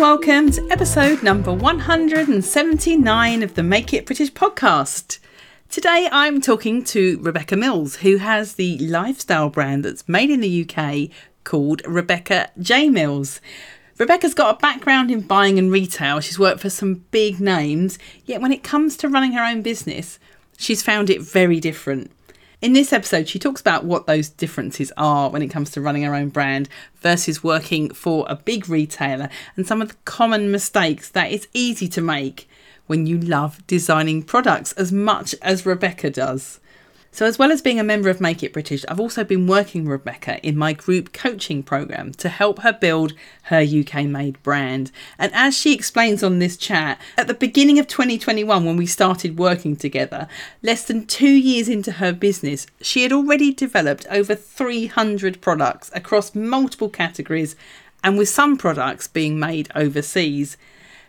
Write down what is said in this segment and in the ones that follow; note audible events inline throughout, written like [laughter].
Welcome to episode number 179 of the Make It British podcast. Today I'm talking to Rebecca Mills, who has the lifestyle brand that's made in the UK called Rebecca J Mills. Rebecca's got a background in buying and retail. She's worked for some big names, yet when it comes to running her own business, she's found it very different. In this episode, she talks about what those differences are when it comes to running her own brand versus working for a big retailer and some of the common mistakes that it's easy to make when you love designing products as much as Rebecca does. So, as well as being a member of Make It British, I've also been working with Rebecca in my group coaching program to help her build her UK made brand. And as she explains on this chat, at the beginning of 2021, when we started working together, less than two years into her business, she had already developed over 300 products across multiple categories and with some products being made overseas.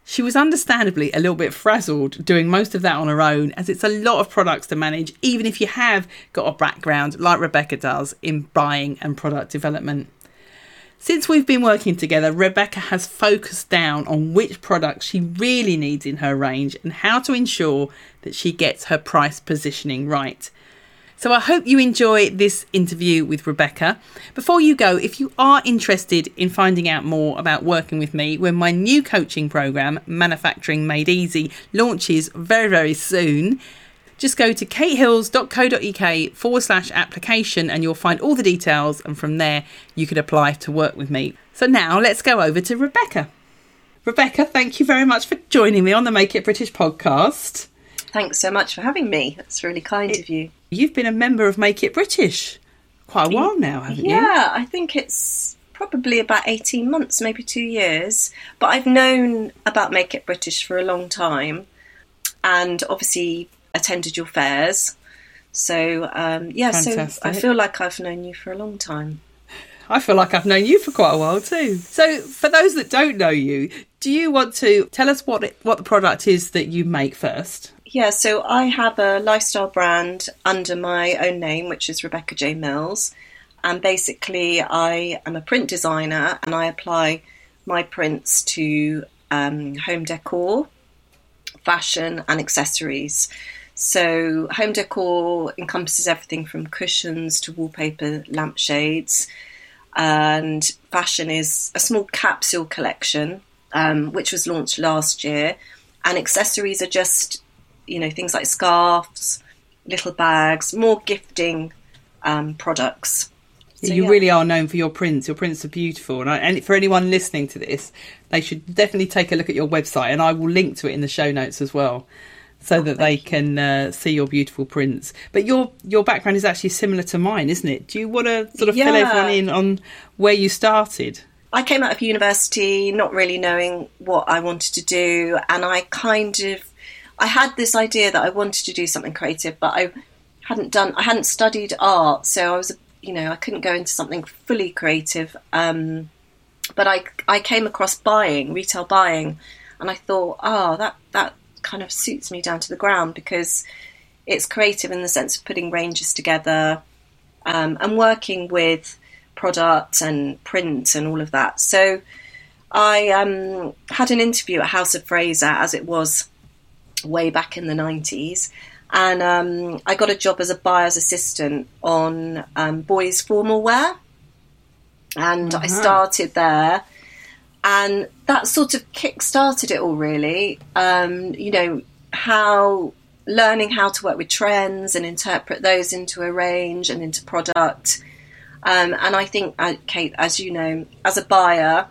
She was understandably a little bit frazzled doing most of that on her own, as it's a lot of products to manage, even if you have got a background like Rebecca does in buying and product development. Since we've been working together, Rebecca has focused down on which products she really needs in her range and how to ensure that she gets her price positioning right. So I hope you enjoy this interview with Rebecca. Before you go, if you are interested in finding out more about working with me when my new coaching program, Manufacturing Made Easy, launches very, very soon, just go to katehills.co.uk forward slash application and you'll find all the details. And from there, you can apply to work with me. So now let's go over to Rebecca. Rebecca, thank you very much for joining me on the Make It British podcast. Thanks so much for having me. That's really kind it, of you. You've been a member of Make It British quite a while now, haven't yeah, you? Yeah, I think it's probably about 18 months, maybe two years. But I've known about Make It British for a long time and obviously attended your fairs. So, um, yeah, Fantastic. so I feel like I've known you for a long time. I feel like I've known you for quite a while too. So, for those that don't know you, do you want to tell us what it, what the product is that you make first? Yeah, so I have a lifestyle brand under my own name, which is Rebecca J Mills. And basically, I am a print designer and I apply my prints to um, home decor, fashion, and accessories. So, home decor encompasses everything from cushions to wallpaper, lampshades. And fashion is a small capsule collection, um, which was launched last year. And accessories are just you know, things like scarves, little bags, more gifting um, products. So, you yeah. really are known for your prints. Your prints are beautiful, and, I, and, for anyone listening to this, they should definitely take a look at your website, and I will link to it in the show notes as well, so oh, that they you. can uh, see your beautiful prints. But your your background is actually similar to mine, isn't it? Do you want to sort of yeah. fill everyone in on where you started? I came out of university not really knowing what I wanted to do, and I kind of I had this idea that I wanted to do something creative, but I hadn't done, I hadn't studied art, so I was, you know, I couldn't go into something fully creative. Um, but I, I came across buying, retail buying, and I thought, oh, that that kind of suits me down to the ground because it's creative in the sense of putting ranges together um, and working with product and print and all of that. So I um, had an interview at House of Fraser as it was way back in the 90s. And um, I got a job as a buyer's assistant on um, boys' formal wear. And uh-huh. I started there. And that sort of kick started it all, really. Um, you know, how learning how to work with trends and interpret those into a range and into product. Um, and I think, uh, Kate, as you know, as a buyer,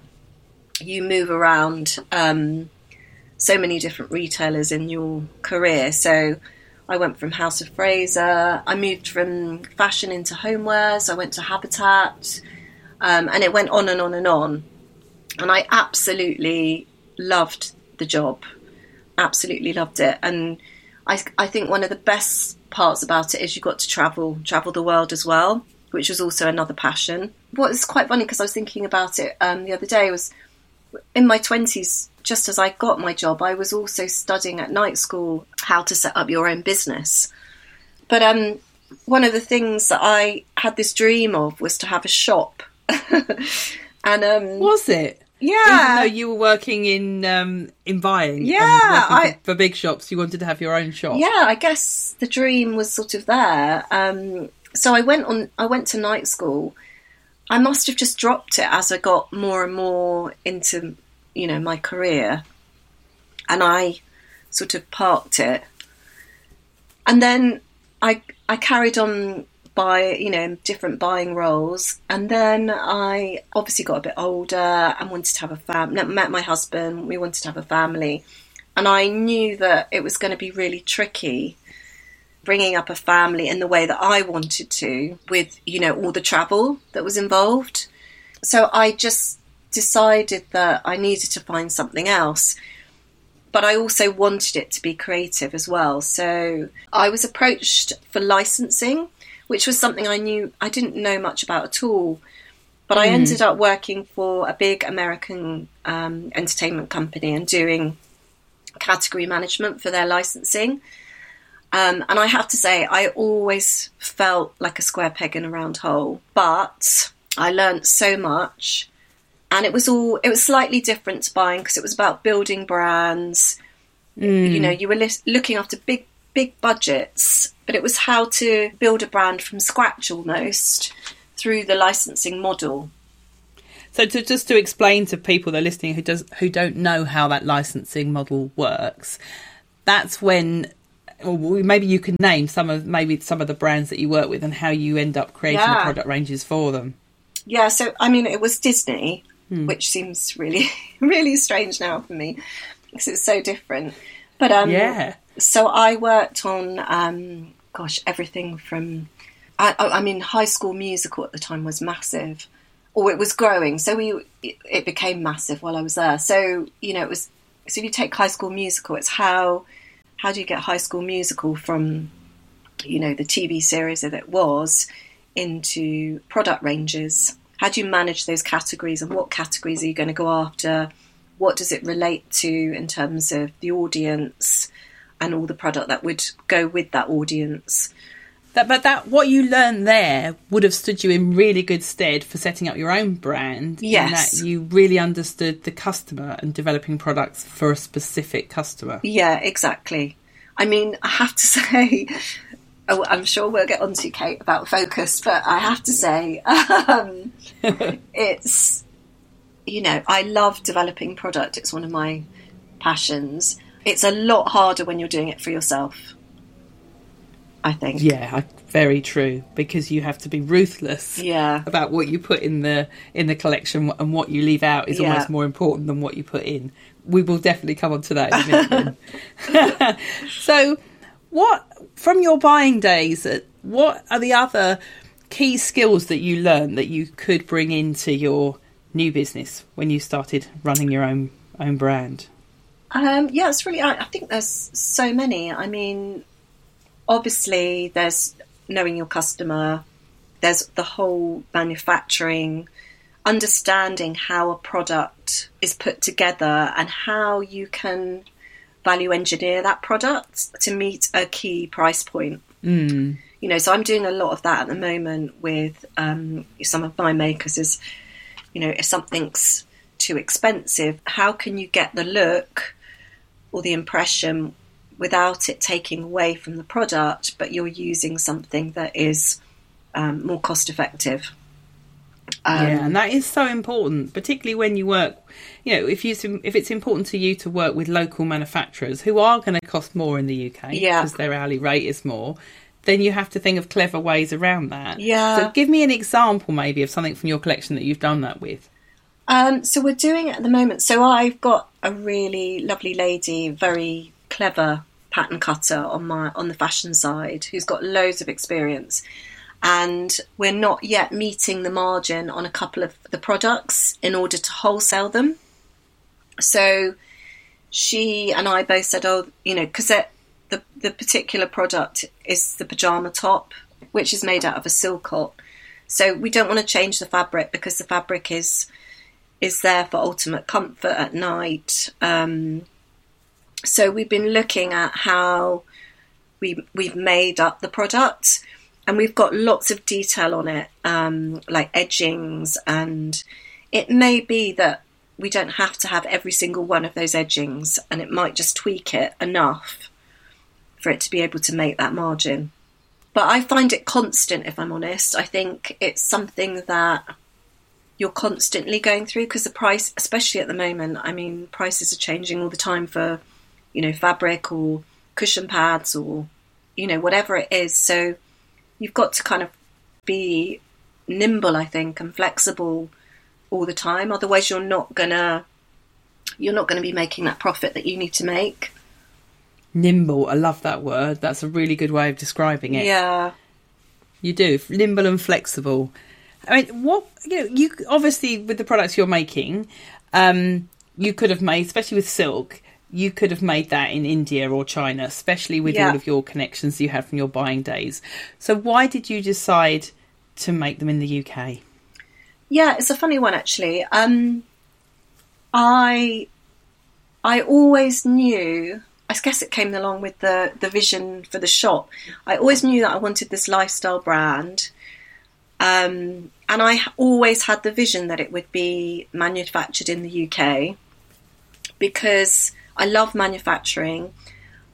you move around um, so many different retailers in your career. So I went from House of Fraser, I moved from fashion into homewares, I went to Habitat, um, and it went on and on and on. And I absolutely loved the job. absolutely loved it. And I, I think one of the best parts about it is you got to travel, travel the world as well, which was also another passion. What is quite funny because I was thinking about it um, the other day was in my twenties, just as I got my job, I was also studying at night school how to set up your own business. But um, one of the things that I had this dream of was to have a shop. [laughs] and um, was it? Yeah. Even though you were working in um, in buying, Yeah, I, for, for big shops, you wanted to have your own shop. yeah, I guess the dream was sort of there. Um, so I went on. I went to night school. I must have just dropped it as I got more and more into, you know, my career, and I sort of parked it. And then I I carried on by you know different buying roles, and then I obviously got a bit older and wanted to have a family. Met my husband. We wanted to have a family, and I knew that it was going to be really tricky bringing up a family in the way that I wanted to, with you know all the travel that was involved. So I just decided that I needed to find something else. But I also wanted it to be creative as well. So I was approached for licensing, which was something I knew I didn't know much about at all. But I ended up working for a big American um, entertainment company and doing category management for their licensing. Um, and I have to say, I always felt like a square peg in a round hole. But I learnt so much, and it was all it was slightly different to buying because it was about building brands. You know, mm. you were lis- looking after big big budgets, but it was how to build a brand from scratch almost through the licensing model. So to just to explain to people that are listening who does who don't know how that licensing model works, that's when or maybe you can name some of maybe some of the brands that you work with and how you end up creating the product ranges for them. Yeah, so I mean, it was Disney, which seems really, [laughs] really strange now for me because it's so different. But um, Yeah. so I worked on, um, gosh, everything from, I, I mean, High School Musical at the time was massive, or it was growing. So we, it, it became massive while I was there. So you know, it was. So if you take High School Musical, it's how, how do you get High School Musical from, you know, the TV series that it was into product ranges? How do you manage those categories and what categories are you going to go after? What does it relate to in terms of the audience and all the product that would go with that audience? That, but that what you learned there would have stood you in really good stead for setting up your own brand. in Yes. that you really understood the customer and developing products for a specific customer. Yeah, exactly. I mean, I have to [laughs] say, I'm sure we'll get onto Kate about focus, but I have to say, um, [laughs] it's you know, I love developing product. It's one of my passions. It's a lot harder when you're doing it for yourself. I think. Yeah, very true. Because you have to be ruthless. Yeah. about what you put in the in the collection and what you leave out is Yeah. almost more important than what you put in. We will definitely come on to that in a minute. [laughs] [laughs] so, what from your buying days? uh, What are the other key skills that you learned that you could bring into your new business when you started running your own own brand? Um, yeah, it's really. I, I think there's so many. I mean, obviously, there's knowing your customer. There's the whole manufacturing, understanding how a product is put together and how you can value engineer that product to meet a key price point. Mm. You know, so I'm doing a lot of that at the moment with um, some of my makers. Is you know, if something's too expensive, how can you get the look or the impression without it taking away from the product, but you're using something that is um, more cost effective? Um, yeah, and that is so important, particularly when you work. You know, if you if it's important to you to work with local manufacturers who are going to cost more in the UK Yeah. because their hourly rate is more, then you have to think of clever ways around that. Yeah. So, give me an example, maybe, of something from your collection that you've done that with. Um, so we're doing it at the moment. So I've got a really lovely lady, very clever pattern cutter on my on the fashion side, who's got loads of experience. And we're not yet meeting the margin on a couple of the products in order to wholesale them. So she and I both said, "Oh, you know, because the the particular product is the pajama top, which is made out of a silk silcot. So we don't want to change the fabric because the fabric is is there for ultimate comfort at night. Um, so we've been looking at how we we've made up the product, and we've got lots of detail on it, um, like edgings, and it may be that we don't have to have every single one of those edgings, and it might just tweak it enough for it to be able to make that margin. But I find it constant, if I'm honest. I think it's something that you're constantly going through because the price, especially at the moment, I mean, prices are changing all the time for, you know, fabric or cushion pads or, you know, whatever it is. So you've got to kind of be nimble, I think, and flexible all the time. Otherwise, you're not gonna you're not going to be making that profit that you need to make. Nimble, I love that word. That's a really good way of describing it. Yeah, you do nimble and flexible. I mean, what you know, you obviously with the products you're making, um, you could have made, especially with silk, you could have made that in India or China, especially with Yeah. all of your connections you had from your buying days. So why did you decide to make them in the UK? yeah, it's a funny one actually. Um, I I always knew. I guess it came along with the the vision for the shop. I always knew that I wanted this lifestyle brand, um, and I always had the vision that it would be manufactured in the UK because I love manufacturing.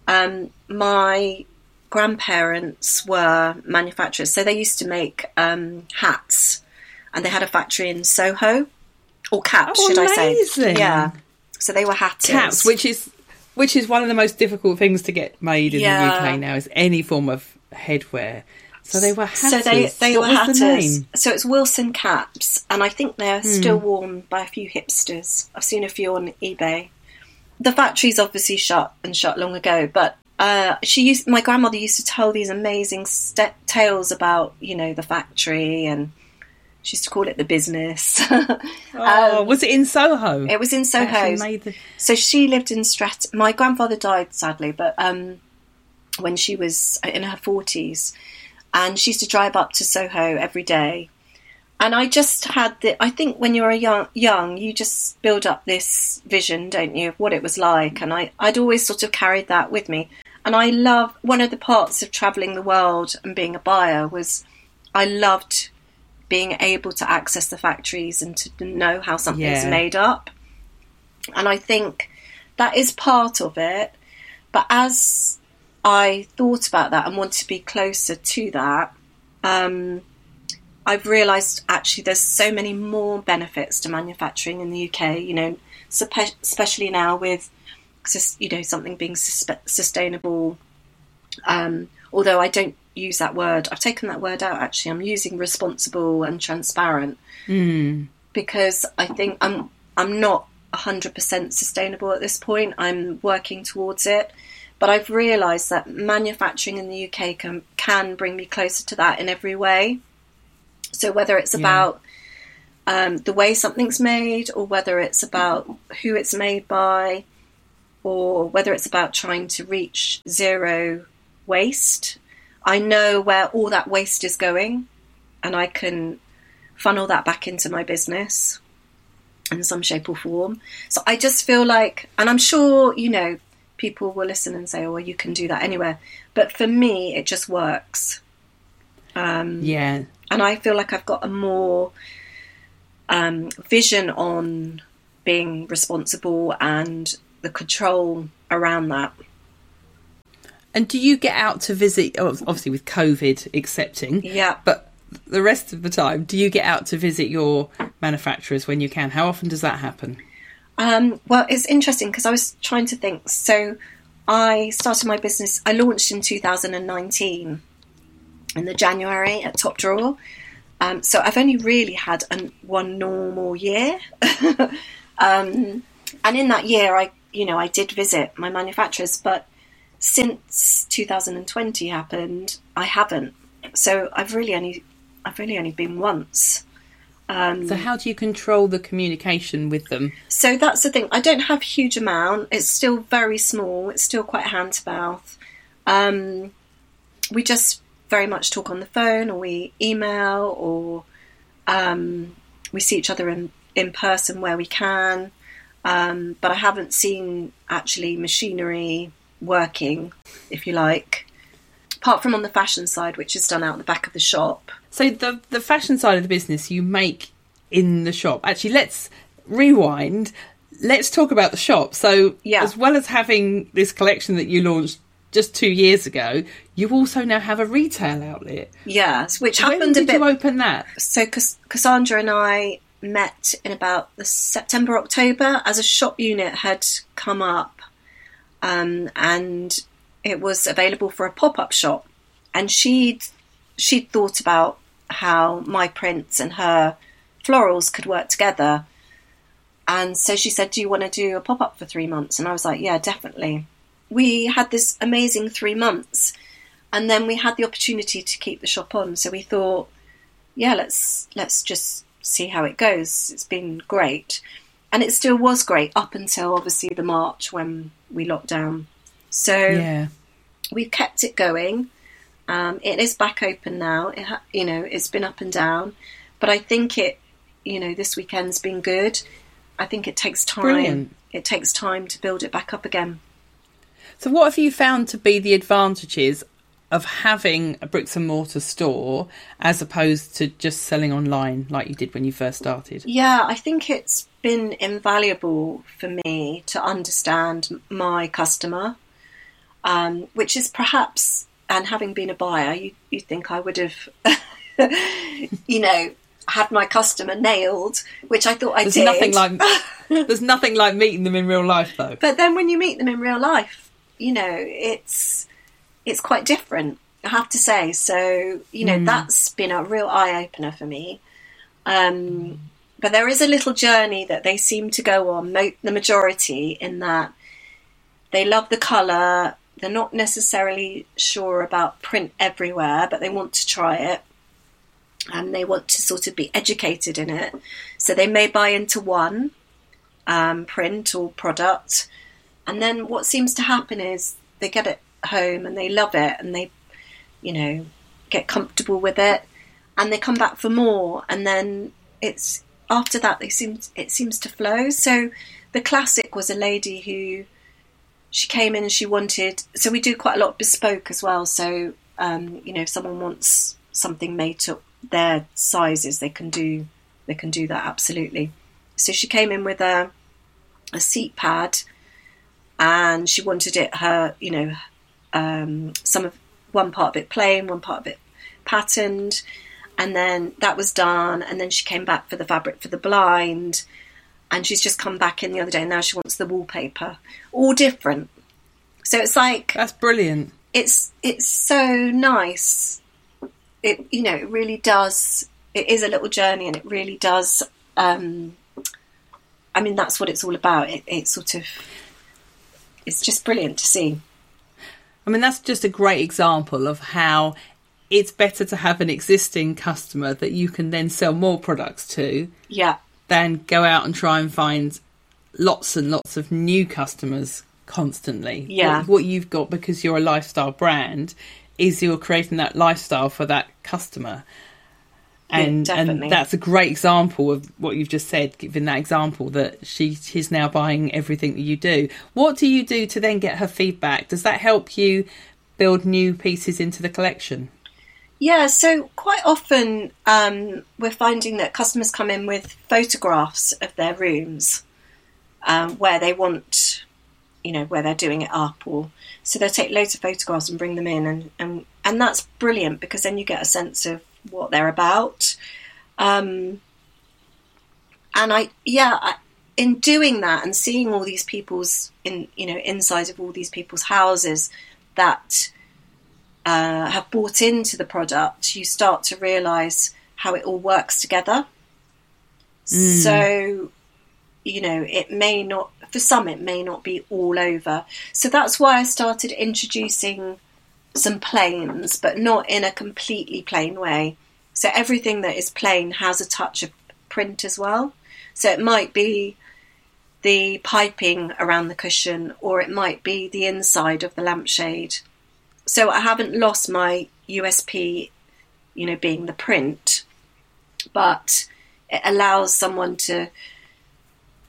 Um, my grandparents were manufacturers, so they used to make um, hats, and they had a factory in Soho or caps, Oh, should I say? Yeah. So they were hatters. Caps, which is which is one of the most difficult things to get made in Yeah. the UK now, is any form of headwear. So they were hatters. So they they what were was the name? So it's Wilson caps, and I think they're Hmm. still worn by a few hipsters. I've seen a few on eBay. The factory's obviously shut and shut long ago, but uh, she used. My grandmother used to tell these amazing st- tales about you know the factory, and she used to call it the business. [laughs] Oh, was it in Soho? Um, it was in Soho. made the- So she lived in Strat. My grandfather died sadly, but um, when she was in her forties, and she used to drive up to Soho every day. And I just had the. I think when you're a young, young, you just build up this vision, don't you, of what it was like. And I, I'd always sort of carried that with me. And I love one of the parts of traveling the world and being a buyer was, I loved being able to access the factories and to know how something's Yeah. made up. And I think that is part of it. But as I thought about that and wanted to be closer to that, um, I've realised actually there's so many more benefits to manufacturing in the UK. You know, especially now with you know something being sustainable. Um, although I don't use that word, I've taken that word out. Actually, I'm using responsible and transparent Mm. because I think I'm I'm not 100% sustainable at this point. I'm working towards it, but I've realised that manufacturing in the UK can can bring me closer to that in every way. So whether it's Yeah. about um, the way something's made, or whether it's about who it's made by, or whether it's about trying to reach zero waste, I know where all that waste is going, and I can funnel that back into my business in some shape or form. So I just feel like, and I'm sure, you know, people will listen and say, oh, well, you can do that anywhere. But for me, it just works. Um, Yeah. And I feel like I've got a more um, vision on being responsible and the control around that. And do you get out to visit? Obviously, with COVID accepting, Yeah. but the rest of the time, do you get out to visit your manufacturers when you can? How often does that happen? Um, well, it's interesting because I was trying to think. So I started my business, I launched in 2019 in the January at Top Drawer. Um, so I've only really had an, one normal year. [laughs] um, and in that year, I, you know, I did visit my manufacturers, but since 2020 happened, I haven't. So I've really only, I've really only been once. Um, So how do you control the communication with them? so that's the thing. I don't have a huge amount. It's still very small. It's still quite hand to mouth. Um, we just very much talk on the phone, or we email, or um, we see each other in in person where we can. Um, but I haven't seen actually machinery working, if you like, apart from on the fashion side, which is done out the back of the shop. So the the fashion side of the business you make in the shop. Actually, let's rewind. Let's talk about the shop. So, Yeah. as well as having this collection that you launched just two years ago, you also now have a retail outlet. Yes, which when happened a did bit you open that? so Cass- Cassandra and I met in about the September October as a shop unit had come up, um, and it was available for a pop up shop, and she'd she'd thought about how my prints and her florals could work together. And so she said, Do you want to do a pop up for three months? And I was like, Yeah, definitely. We had this amazing three months, and then we had the opportunity to keep the shop on. So we thought, yeah, let's let's just see how it goes. It's been great, and it still was great up until obviously the March when we locked down. So Yeah. we've kept it going. Um, it is back open now. It ha- you know it's been up and down, but I think it you know this weekend's been good. I think it takes time. Brilliant. It takes time to build it back up again. So, what have you found to be the advantages of having a bricks and mortar store as opposed to just selling online like you did when you first started? Yeah, I think it's been invaluable for me to understand my customer, um, which is perhaps, and having been a buyer, you you think I would have, [laughs] you know, had my customer nailed, which I thought I There's did. nothing like [laughs] there's nothing like meeting them in real life though. But then when you meet them in real life, you know, it's it's quite different. I have to say. So you know, that's been a real eye opener for me. Um, but there is a little journey that they seem to go on. Mo- the majority in that they love the colour. They're not necessarily sure about print everywhere, but they want to try it. And they want to sort of be educated in it. So they may buy into one um, print or product. And then what seems to happen is they get it home and they love it and they, you know, get comfortable with it and they come back for more. And then it's after that they seem it seems to flow. So the classic was a lady who she came in and she wanted. So we do quite a lot bespoke as well. So um, you know, if someone wants something made to their sizes, they can do they can do that absolutely. So she came in with a a seat pad, and she wanted it her you know um, some of one part of it plain, one part of it patterned, and then that was done. And then she came back for the fabric for the blind, and she's just come back in the other day. And now she wants the wallpaper, all different. So it's like That's brilliant. it's it's so nice. It you know it really does. It is a little journey, and it really does. Um, I mean, that's what it's all about. It, it sort of it's just brilliant to see. I mean, that's just a great example of how it's better to have an existing customer that you can then sell more products to Yeah, than go out and try and find lots and lots of new customers constantly. Yeah. What, what you've got because you're a lifestyle brand is you're creating that lifestyle for that customer. And definitely. and that's a great example of what you've just said, given that example that she she's now buying everything that you do. What do you do to then get her feedback? Does that help you build new pieces into the collection? Yeah, so quite often um, we're finding that customers come in with photographs of their rooms um, where they want, you know, where they're doing it up, or so they'll take loads of photographs and bring them in, and and, and that's brilliant because then you get a sense of what they're about. Um, and I, yeah, I, in doing that and seeing all these people's in, you know, inside of all these people's houses that uh, have bought into the product, you start to realize how it all works together. So, you know, it may not, for some, it may not be all over. So that's why I started introducing some plains, but not in a completely plain way. So everything that is plain has a touch of, print as well. So it might be the piping around the cushion, or it might be the inside of the lampshade. So I haven't lost my USP, you know, being the print, but it allows someone to,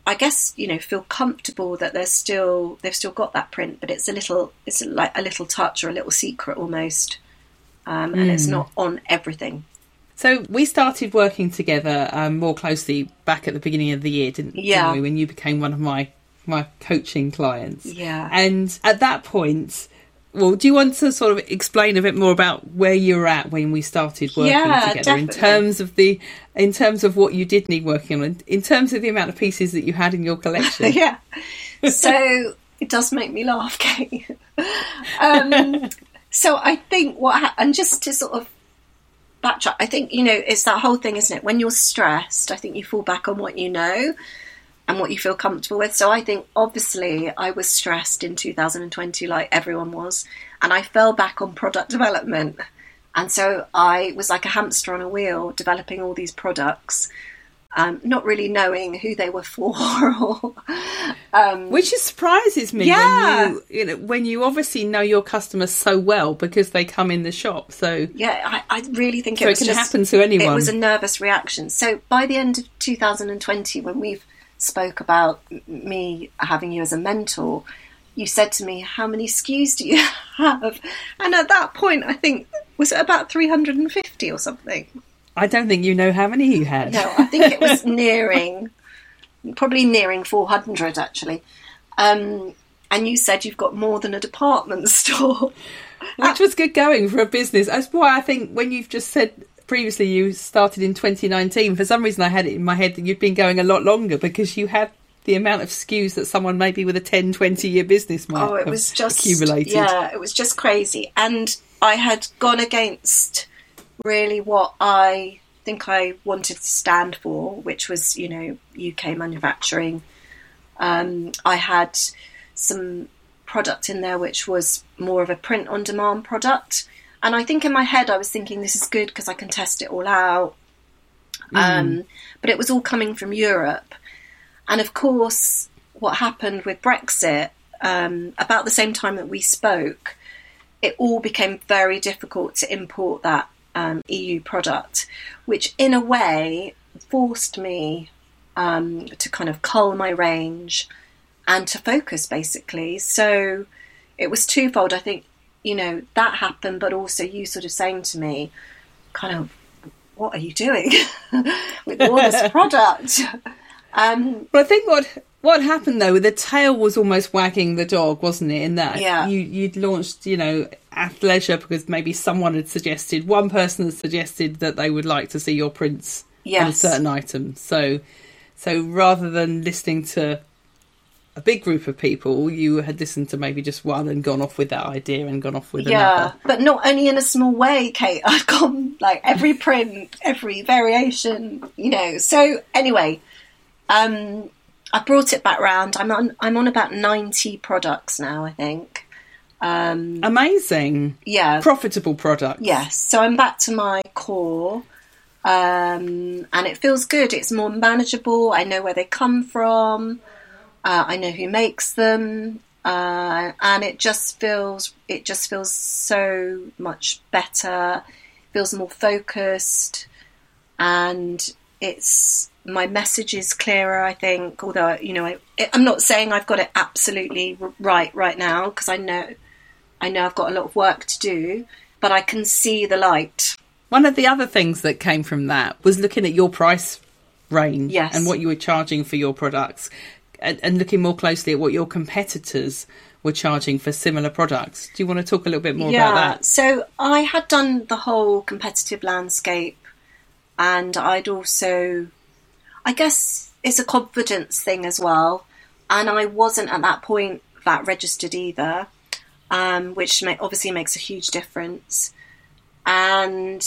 I guess, you know, feel comfortable that they're still they've still got that print, but it's a little, it's like a little touch or a little secret almost, um, and it's not on everything. So we started working together um, more closely back at the beginning of the year, didn't, Yeah. didn't we? When you became one of my my coaching clients. Yeah. And at that point, well, do you want to sort of explain a bit more about where you were at when we started working Yeah, together in terms of the in terms of what you did need working on, in terms of the amount of pieces that you had in your collection? [laughs] yeah. So it does make me laugh, [laughs] Kate. um, so I think what, ha- and just to sort of backtrack, I think, you know, it's that whole thing, isn't it? When you're stressed, I think you fall back on what you know and what you feel comfortable with. So I think obviously I was stressed in 2020, like everyone was, and I fell back on product [laughs] development. And so I was like a hamster on a wheel, developing all these products, um, not really knowing who they were [laughs] for or um, Which is surprises me Yeah. when you, you know, when you obviously know your customers so well because they come in the shop. So Yeah, I, I really think So it it can just, happen to anyone. It was a nervous reaction. So by the end of 2020, when we've spoke about me having you as a mentor, you said to me, "How many SKUs do you [laughs] have?" And at that point, I think was it about 350 or something. I don't think you know how many you had. No, I think it was nearing, probably nearing 400 actually. Um, and you said you've got more than a department [laughs] store. which was good going for a business. That's why I think when you've just said previously you started in 2019, for some reason I had it in my head that you'd been going a lot longer because you had the amount of SKUs that someone maybe with a 10, 20 year business might Oh, it was just accumulated. Yeah, it was just crazy, and I had gone against really what I think I wanted to stand for, which was you know UK manufacturing. Um, I had some product in there which was more of a print on demand product, and I think in my head I was thinking this is good because I can test it all out. Um, but it was all coming from Europe. And of course, what happened with Brexit, um, about the same time that we spoke, it all became very difficult to import that um, EU product, which in a way forced me um, to kind of cull my range and to focus basically. So it was twofold. I think, you know, that happened, but also you sort of saying to me, kind of, what are you doing [laughs] with all this [laughs] product? Um, But I think what what happened though, the tail was almost wagging the dog, wasn't it? In that Yeah. you you'd launched, you know, athleisure because maybe someone had suggested, one person had suggested that they would like to see your prints on a certain item. So, so rather than listening to a big group of people, you had listened to maybe just one and gone off with that idea and gone off with yeah, another. but not only in a small way, Kate. [laughs] I've gone like every print, every variation, you know. So anyway, um, I brought it back round. I'm on. I'm on about ninety products now. I think. Um, Amazing, yeah, profitable product. Yes, so I'm back to my core, um, and it feels good. It's more manageable. I know where they come from. Uh, I know who makes them, uh, and it just feels it just feels so much better. Feels more focused, and it's my message is clearer. I think, although you know, I, I'm not saying I've got it absolutely right right now because I know I know I've got a lot of work to do, but I can see the light. One of the other things that came from that was looking at your price range Yes. and what you were charging for your products and, and looking more closely at what your competitors were charging for similar products. Do you want to talk a little bit more about that? So I had done the whole competitive landscape, and I'd also, I guess, it's a confidence thing as well. And I wasn't at that point that registered either, um, which ma- obviously makes a huge difference. And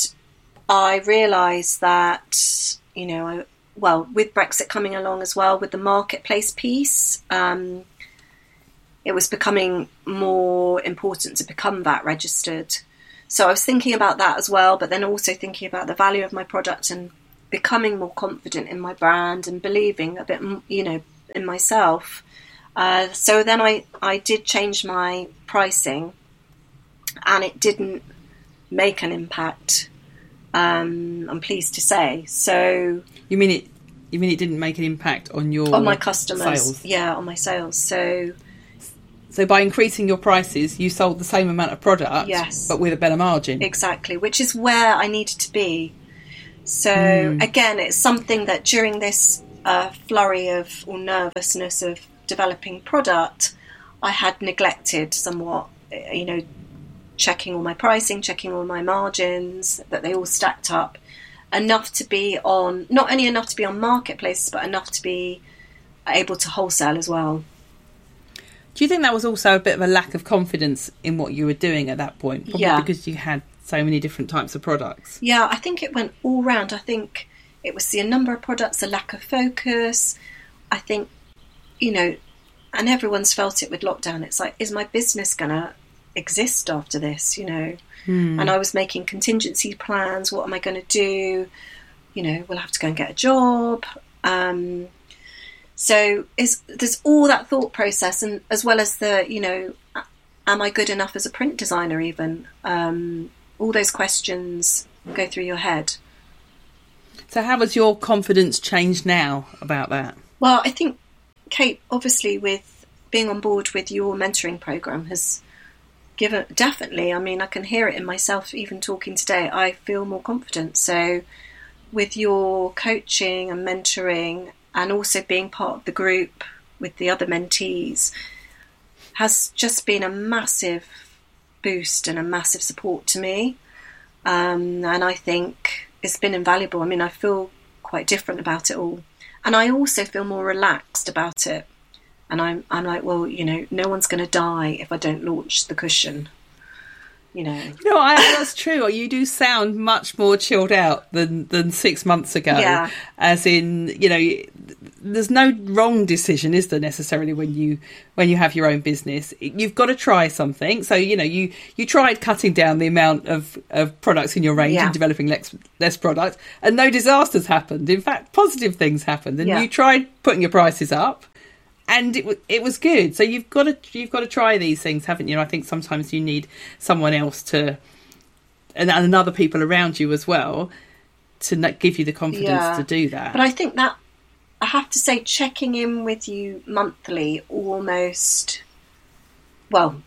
I realised that, you know, I, well, with Brexit coming along as well, with the marketplace piece, um, it was becoming more important to become VAT registered. So I was thinking about that as well, but then also thinking about the value of my product and becoming more confident in my brand and believing a bit, you know, in myself. Uh, so then I, I did change my pricing and it didn't make an impact. Um, I'm pleased to say. So you mean it? You mean it didn't make an impact on your on my customers? Sales? Yeah, on my sales. So so by increasing your prices, you sold the same amount of product, yes, but with a better margin. Exactly, which is where I needed to be. So mm. again, it's something that during this uh, flurry of or nervousness of developing product, I had neglected somewhat. You know, checking all my pricing, checking all my margins, that they all stacked up enough to be on not only enough to be on marketplaces, but enough to be able to wholesale as well. Do you think that was also a bit of a lack of confidence in what you were doing at that point? Probably yeah. because you had so many different types of products. Yeah, I think it went all round. I think it was the number of products, the lack of focus. I think, you know, and everyone's felt it with lockdown. It's like, is my business going to exist after this? You know, hmm. and I was making contingency plans. What am I going to do? You know, we'll have to go and get a job. Um, so is there's all that thought process, and as well as the you know, am I good enough as a print designer? Even um, all those questions go through your head. So how has your confidence changed now about that? Well, I think Kate, obviously, with being on board with your mentoring program, has given definitely. I mean, I can hear it in myself even talking today. I feel more confident. So, with your coaching and mentoring and also being part of the group with the other mentees has just been a massive boost and a massive support to me. Um, and I think it's been invaluable. I mean, I feel quite different about it all. And I also feel more relaxed about it. And I'm, I'm like, well, you know, no one's going to die if I don't launch the cushion you know. No, I, that's true. You do sound much more chilled out than than six months ago. Yeah. As in, you know, there's no wrong decision, is there necessarily when you when you have your own business? You've got to try something. So you know, you you tried cutting down the amount of, of products in your range yeah. and developing less less products, and no disasters happened. In fact, positive things happened. And yeah. you tried putting your prices up and it it was good. So you've got to you've got to try these things, haven't you? And I think sometimes you need someone else to and, and other people around you as well to give you the confidence yeah. to do that. But I think that I have to say, checking in with you monthly almost well,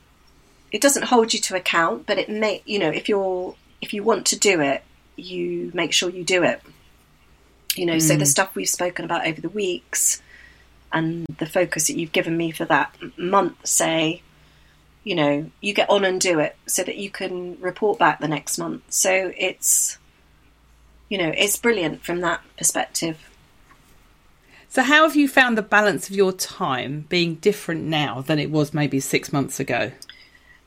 it doesn't hold you to account, but it may you know if you're if you want to do it, you make sure you do it. You know, mm. so the mm. stuff we've spoken about over the weeks and the focus that you've given me for that month, say, you know, you get on and do it so that you can report back the next month. So it's, you know, it's brilliant from that perspective. So, how have you found the balance of your time being different now than it was maybe six months ago?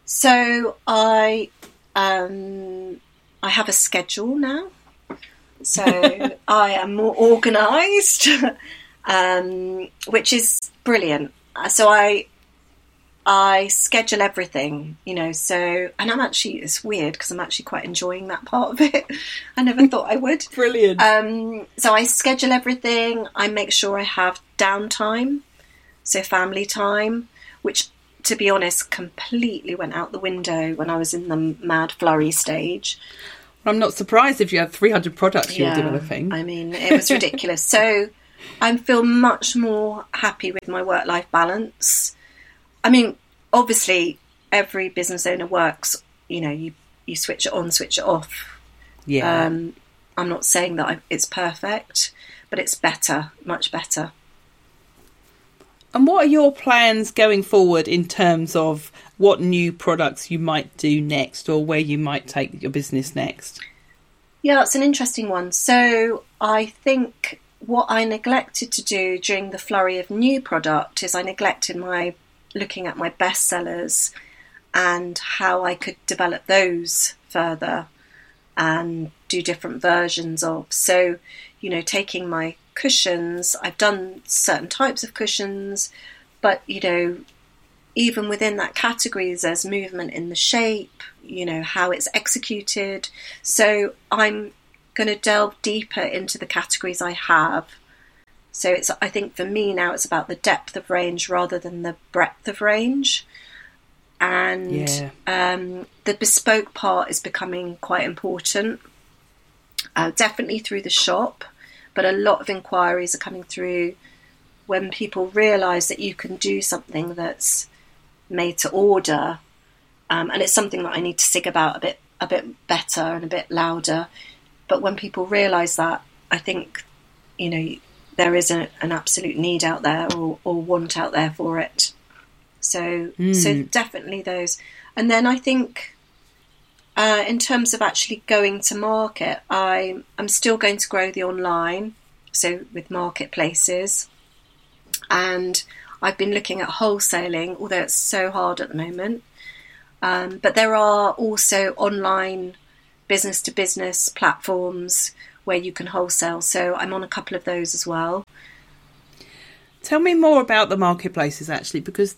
So, I um, I have a schedule now. So, [laughs] I am more organised. [laughs] um, which is brilliant. Uh, so I I schedule everything, you know. So, and I'm actually it's weird because I'm actually quite enjoying that part of it. [laughs] I never [laughs] thought I would. Brilliant. Um, so I schedule everything. I make sure I have downtime, so family time, which, to be honest, completely went out the window when I was in the mad flurry stage. I'm not surprised if you had 300 products you were developing. I mean, it was ridiculous. so [laughs] I feel much more happy with my work life balance. I mean, obviously, every business owner works, you know, you, you switch it on, switch it off. Yeah. Um, I'm not saying that I, it's perfect, but it's better, much better. And what are your plans going forward in terms of what new products you might do next or where you might take your business next? Yeah, it's an interesting one. So I think what I neglected to do during the flurry of new product is I neglected my looking at my bestsellers and how I could develop those further and do different versions of. So, you know, taking my cushions, I've done certain types of cushions, but you know, even within that category, there's movement in the shape, you know, how it's executed. So I'm going to delve deeper into the categories I have. So it's I think for me now it's about the depth of range rather than the breadth of range. And Yeah. um, the bespoke part is becoming quite important. Uh, definitely through the shop, but a lot of inquiries are coming through when people realise that you can do something that's made to order, um, and it's something that I need to sig about a bit a bit better and a bit louder. But when people realise that, I think you know there is a, an absolute need out there or, or want out there for it. So so definitely those, and then I think. Uh, in terms of actually going to market, I I'm still going to grow the online, so with marketplaces, and I've been looking at wholesaling, although it's so hard at the moment. Um, but there are also online business to business platforms where you can wholesale. So I'm on a couple of those as well. Tell me more about the marketplaces, actually, because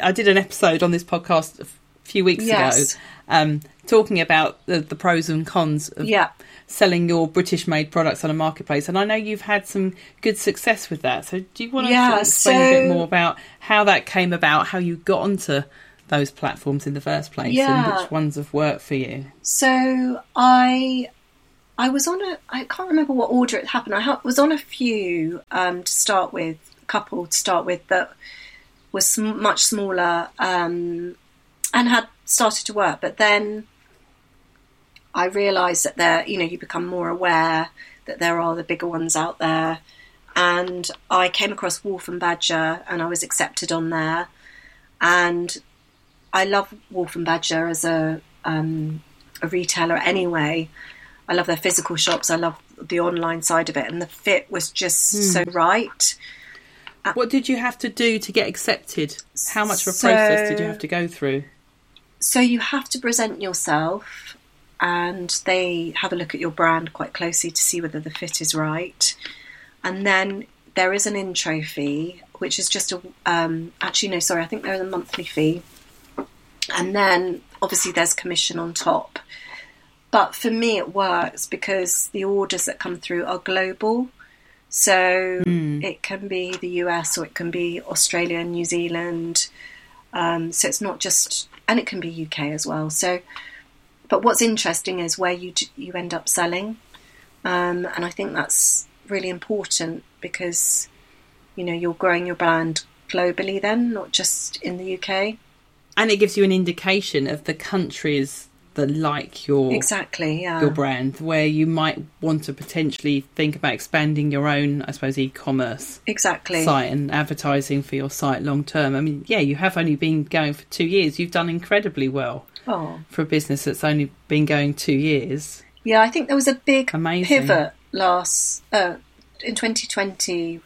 I did an episode on this podcast a few weeks Yes. ago, um, talking about the, the pros and cons of Yeah. selling your British-made products on a marketplace, and I know you've had some good success with that. So, do you want to Yeah, sort of explain a bit more about how that came about, how you got onto those platforms in the first place, and Yeah. which ones have worked for you? So I I was on a I can't remember what order it happened. I ha- was on a few um, to start with, a couple to start with that was sm- much smaller um, and had started to work, but then I realised that there, you know, you become more aware that there are the bigger ones out there, and I came across Wolf and Badger, and I was accepted on there, and I love Wolf and Badger as a um, a retailer anyway. I love their physical shops. I love the online side of it, and the fit was just so right. What did you have to do to get accepted? How much of a So- process did you have to go through? So you have to present yourself, and they have a look at your brand quite closely to see whether the fit is right. And then there is an intro fee, which is just a um, actually no, sorry, I think there is a monthly fee, and then obviously there's commission on top. But for me, it works because the orders that come through are global. So it can be the US or it can be Australia and New Zealand. Um, so it's not just, and it can be UK as well. So, but what's interesting is where you you end up selling, um, and I think that's really important because you know you're growing your brand globally then, not just in the UK. And it gives you an indication of the countries that like your Exactly. Yeah. your brand, where you might want to potentially think about expanding your own, I suppose, e-commerce Exactly. site and advertising for your site long term. I mean, yeah, you have only been going for two years. You've done incredibly well Oh. for a business that's only been going two years. Yeah, I think there was a big Amazing. pivot last uh, in 2020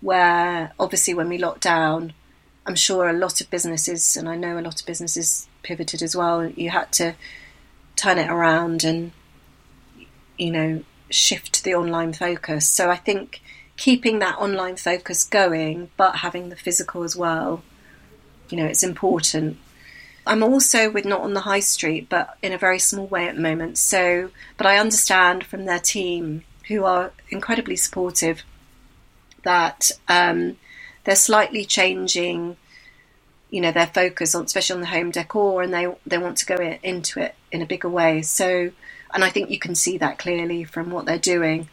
where obviously when we locked down, I'm sure a lot of businesses, and I know a lot of businesses pivoted as well. You had to turn it around and you know shift the online focus. So I think keeping that online focus going, but having the physical as well, you know, it's important. I'm also with not on the high street, but in a very small way at the moment. So, but I understand from their team, who are incredibly supportive, that um, they're slightly changing, you know, their focus on, especially on the home decor, and they they want to go i- into it in a bigger way. So, and I think you can see that clearly from what they're doing.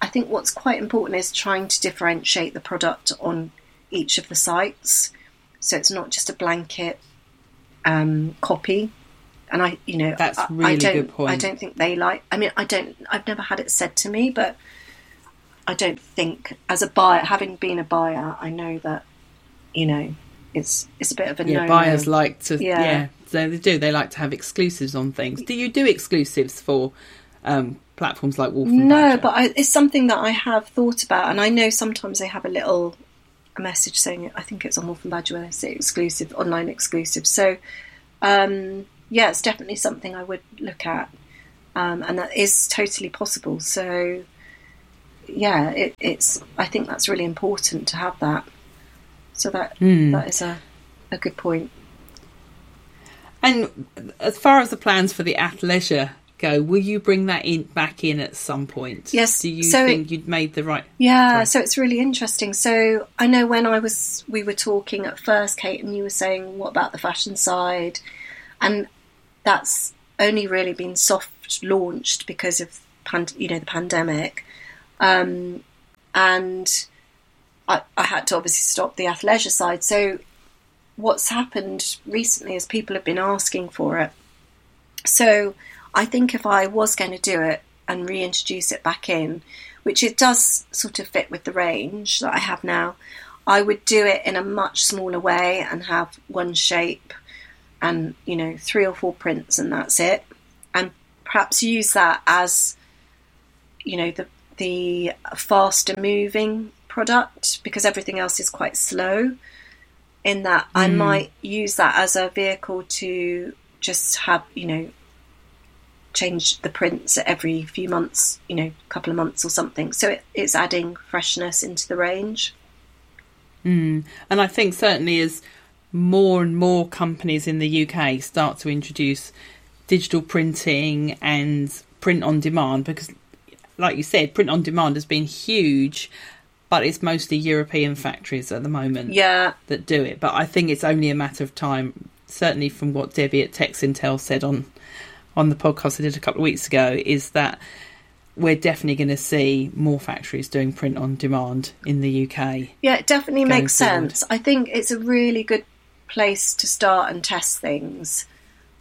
I think what's quite important is trying to differentiate the product on each of the sites, so it's not just a blanket um, copy. And I, you know, That's I- I really don't, good point. I don't think they like. I mean, I don't. I've never had it said to me, but I don't think as a buyer, having been a buyer, I know that you know it's it's a bit of a Yeah, no. buyers like to. Yeah. Yeah. so they do. They like to have exclusives on things. Do you do exclusives for um, platforms like Wolf? And No, but I, it's something that I have thought about, and I know sometimes they have a little a message saying I think it's on Wolf and Badger where they say exclusive, online exclusive. So um, yeah, it's definitely something I would look at, um, and that is totally possible. So yeah, it, it's I think that's really important to have that. So that Hmm. that is a a good point. And as far as the plans for the athleisure go. Will you bring that in back in at some point? Yes, Do you so- think you'd made the right? Yeah, Sorry. so it's really interesting. So I know when I was we were talking at first, Kate, and you were saying what about the fashion side, and that's only really been soft launched because of pand- you know the pandemic, um, and I, I had to obviously stop the athleisure side. So what's happened recently is people have been asking for it. So I think if I was going to do it and reintroduce it back in, which it does sort of fit with the range that I have now, I would do it in a much smaller way and have one shape and, you know, three or four prints and that's it. And perhaps use that as, you know, the the faster moving product because everything else is quite slow. In that I might use that as a vehicle to just have, you know, change the prints every few months, you know, couple of months or something. So it, it's adding freshness into the range. Mm. And I think certainly as more and more companies in the UK start to introduce digital printing and print on demand, because, like you said, print on demand has been huge, but it's mostly European factories at the moment Yeah, that do it. But I think it's only a matter of time. Certainly, from what Debbie at Texintel said on on the podcast I did a couple of weeks ago, is that we're definitely going to see more factories doing print on demand in the UK. yeah, it definitely makes forward. sense. I think it's a really good place to start and test things.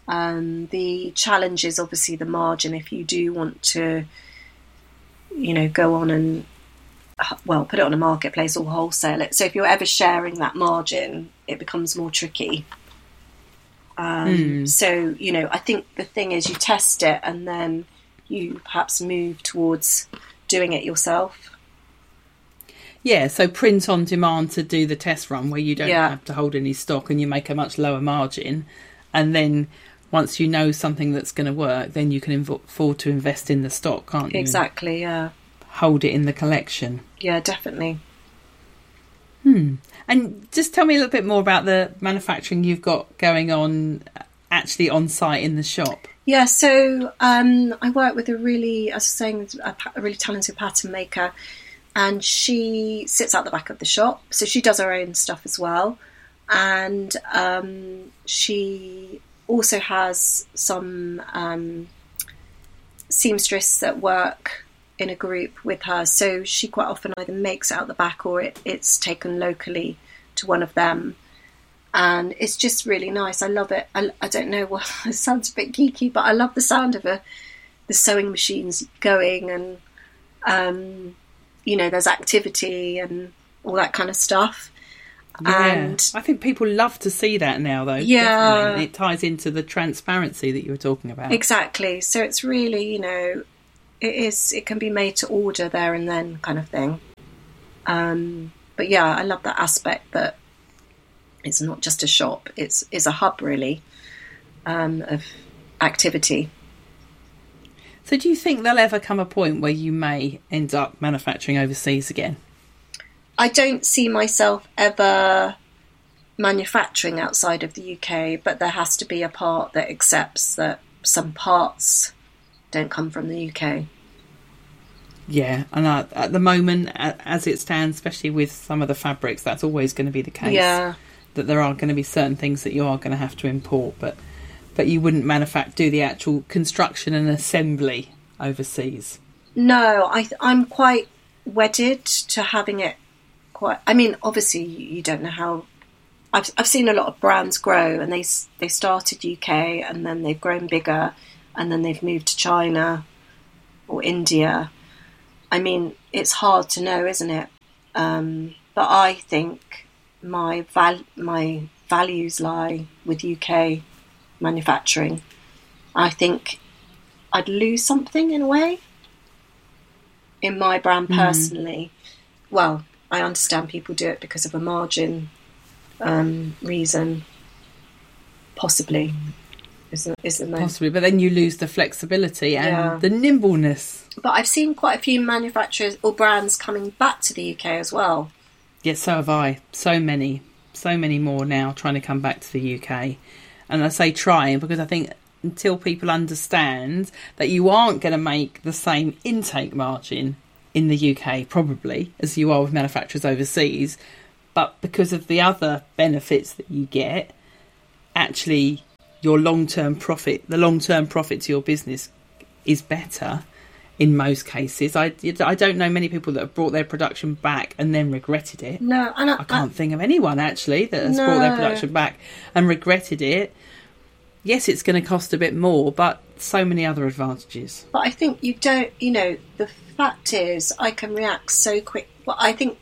Um, the challenge is obviously the margin if you do want to, you know, go on and well put it on a marketplace or wholesale it. So if you're ever sharing that margin, it becomes more tricky. Um, So you know, I think the thing is you test it and then you perhaps move towards doing it yourself. Yeah, so print on demand to do the test run where you don't Yeah. have to hold any stock and you make a much lower margin. And then once you know something that's going to work, then you can inv- afford to invest in the stock, can't you? Exactly. Yeah. hold it in the collection. Yeah. Definitely. Hmm. And just tell me a little bit more about the manufacturing you've got going on actually on site in the shop. Yeah, so um, I work with a really, as I was saying, a, a really talented pattern maker, and she sits out the back of the shop. So she does her own stuff as well, and um, she also has some um, seamstress that work in a group with her. So she quite often either makes it out the back or it, it's taken locally to one of them and it's just really nice. I love it. I, I don't know what [laughs] it sounds a bit geeky, but I love the sound of a, the sewing machines going, and um, you know, there's activity and all that kind of stuff. And I think people love to see that now, though. Yeah. It ties into the transparency that you were talking about. exactly, so it's really, you know, it is. It can be made to order there and then, kind of thing. Um, but yeah, I love that aspect that it's not just a shop; it's is a hub really um, of activity. So, do you think there'll ever come a point where you may end up manufacturing overseas again? I don't see myself ever manufacturing outside of the UK, but there has to be a part that accepts that some parts don't come from the UK. Yeah, and at the moment, as it stands, especially with some of the fabrics, that's always going to be the case. Yeah, That there are going to be certain things that you are going to have to import, but but you wouldn't manufacture do the actual construction and assembly overseas. no, I I'm quite wedded to having it. Quite, I mean, obviously you don't know how. I've I've seen a lot of brands grow, and they they started UK, and then they've grown bigger, and then they've moved to China or India. I mean, it's hard to know, isn't it? Um, but I think my val- my values lie with UK manufacturing. I think I'd lose something in a way in my brand personally. Well, I understand people do it because of a margin um, reason, possibly. Is the, is the most Possibly, but then you lose the flexibility and Yeah. the nimbleness. But I've seen quite a few manufacturers or brands coming back to the UK as well. Yes, so have I. So many, so many more now trying to come back to the UK. And I say trying because I think until people understand that you aren't going to make the same intake margin in the UK, probably, as you are with manufacturers overseas. But because of the other benefits that you get, actually, your long term profit, the long term profit to your business is better in most cases. I, I don't know many people that have brought their production back and then regretted it. No, and I, I can't think of anyone actually that has brought their production back and regretted it. Yes, it's going to cost a bit more, but so many other advantages. But I think you don't, you know, the fact is, I can react so quick. Well, I think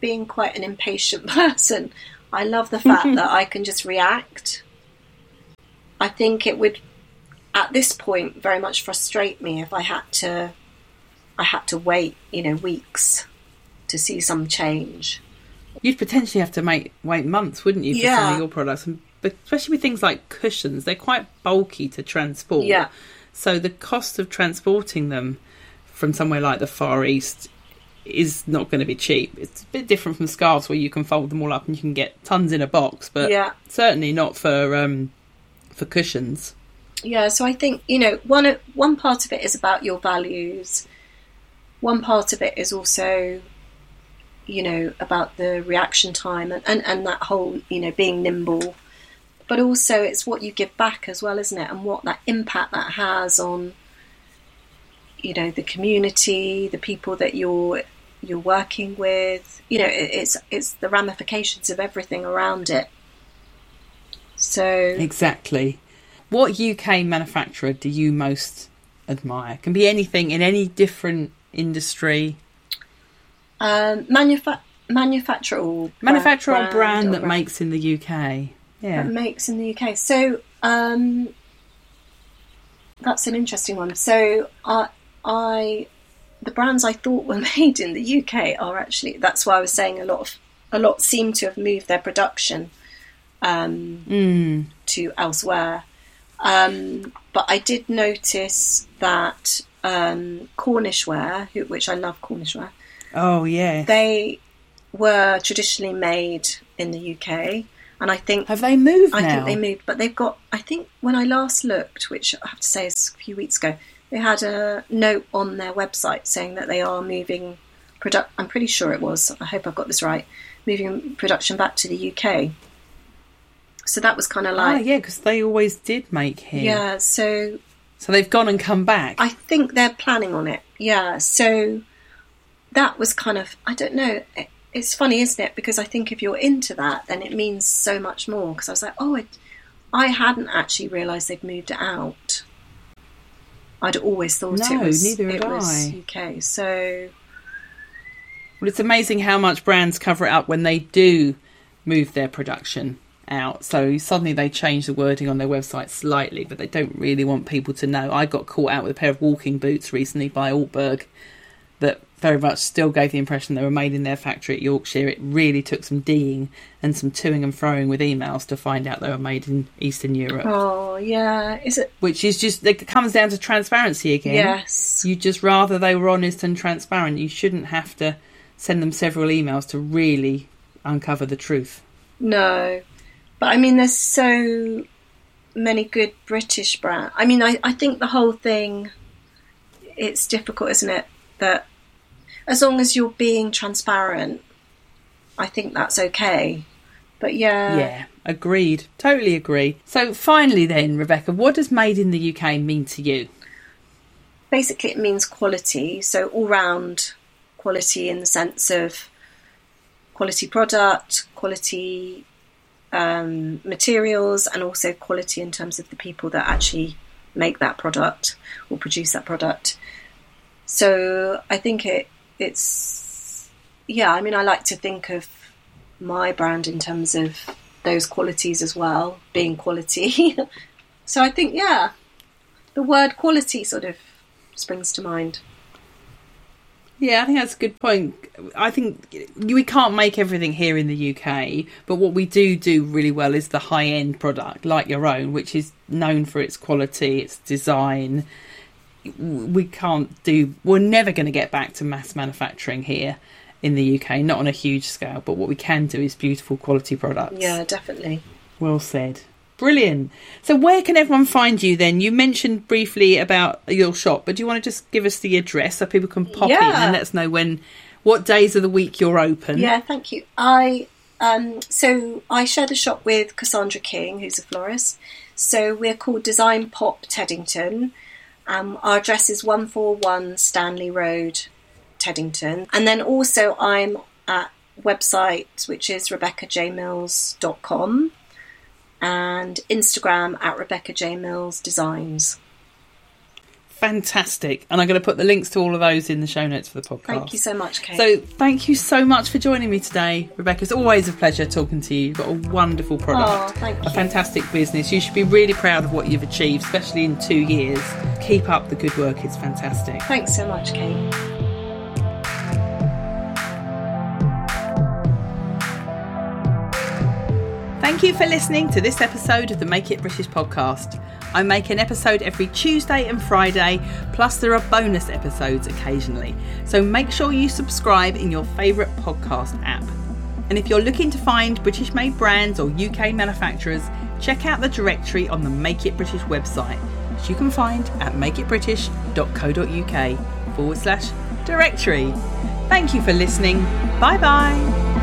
being quite an impatient [laughs] person, I love the fact [laughs] that I can just react. I think it would, at this point, very much frustrate me if I had to, I had to wait, you know, weeks to see some change. You'd potentially have to make wait months, wouldn't you, for some of your products, and especially with things like cushions, they're quite bulky to transport. Yeah. So the cost of transporting them from somewhere like the Far East is not going to be cheap. It's a bit different from scarves where you can fold them all up and you can get tons in a box, but Yeah. certainly not for um, for cushions. Yeah, so I think you know one one part of it is about your values. One part of it is also, you know, about the reaction time and, and, and that whole you know being nimble. But also, it's what you give back as well, isn't it? And what that impact that has on, you know, the community, the people that you're you're working with. You know, it, it's it's the ramifications of everything around it. So Exactly. What UK manufacturer do you most admire? Can be anything in any different industry. Um, manufa- manufacturer or Manufacturer or brand or that makes in the UK. Yeah. that makes in the UK. So um, that's an interesting one. So I, I, the brands I thought were [laughs] made in the UK are actually. That's why I was saying a lot of a lot seem to have moved their production um, Mm. to elsewhere. Um, but I did notice that um, Cornishware, who, which I love Cornishware, Oh yeah. they were traditionally made in the UK, and I think Have they moved I now? think they moved. But they've got. I think when I last looked, which I have to say is a few weeks ago, they had a note on their website saying that they are moving. Product. I'm pretty sure it was. I hope I've got this right. Moving production back to the UK. So that was kind of Ah, like yeah, because they always did make here. yeah. So So they've gone and come back. I think they're planning on it. Yeah. So that was kind of I don't know. It, it's funny, isn't it? Because I think if you're into that, then it means so much more. Because I was like, oh, it, I hadn't actually realised they'd moved it out. I'd always thought No, it was neither it was I. UK. So Well, it's amazing how much brands cover it up when they do move their production out. So suddenly they change the wording on their website slightly, but they don't really want people to know. I got caught out with a pair of walking boots recently by Altberg very much still gave the impression they were made in their factory at Yorkshire. It really took some D'ing and some toing and froing with emails to find out they were made in Eastern Europe, oh yeah, is it? which is just it comes down to transparency again. Yes. You just rather they were honest and transparent. You shouldn't have to send them several emails to really uncover the truth. No, but I mean, there's so many good British brands. I mean, I, I think the whole thing, it's difficult, isn't it? That as long as you're being transparent, I think that's okay. But yeah, yeah, agreed. Totally agree. So finally, then, Rebecca, what does made in the UK mean to you? basically it means quality. So all round quality in the sense of quality product, quality um, materials, and also quality in terms of the people that actually make that product or produce that product. So I think it it's yeah. I mean, I like to think of my brand in terms of those qualities as well, being quality. [laughs] so I think yeah, the word quality sort of springs to mind. Yeah, I think that's a good point. I think we can't make everything here in the UK, but what we do do really well is the high end product, like your own, which is known for its quality, its design. We can't do, we're never going to get back to mass manufacturing here in the UK, not on a huge scale, but what we can do is beautiful quality products. Yeah, definitely. Well said. Brilliant. So, where can everyone find you then? You mentioned briefly about your shop, but do you want to just give us the address so people can pop in and let us know when, what days of the week you're open? Yeah, thank you. I um, so I share the shop with Cassandra King, who's a florist. So we're called Design Pop Teddington. Um, our address is one four one Stanley Road, Teddington, and then also I'm at website which is rebeccajmills.com and Instagram at Rebecca J Mills Designs. Fantastic. And I'm going to put the links to all of those in the show notes for the podcast. Thank you so much, Kate. So, thank you so much for joining me today, Rebecca. It's always a pleasure talking to you. You've got a wonderful product, Oh, thank a fantastic business. You should be really proud of what you've achieved, especially in two years. Keep up the good work, it's fantastic. Thanks so much, Kate. Thank you for listening to this episode of the Make It British podcast. I make an episode every Tuesday and Friday, plus there are bonus episodes occasionally. So make sure you subscribe in your favourite podcast app. And if you're looking to find British made brands or UK manufacturers, check out the directory on the Make It British website, which you can find at makeitbritish.co.uk forward slash directory. Thank you for listening. Bye bye.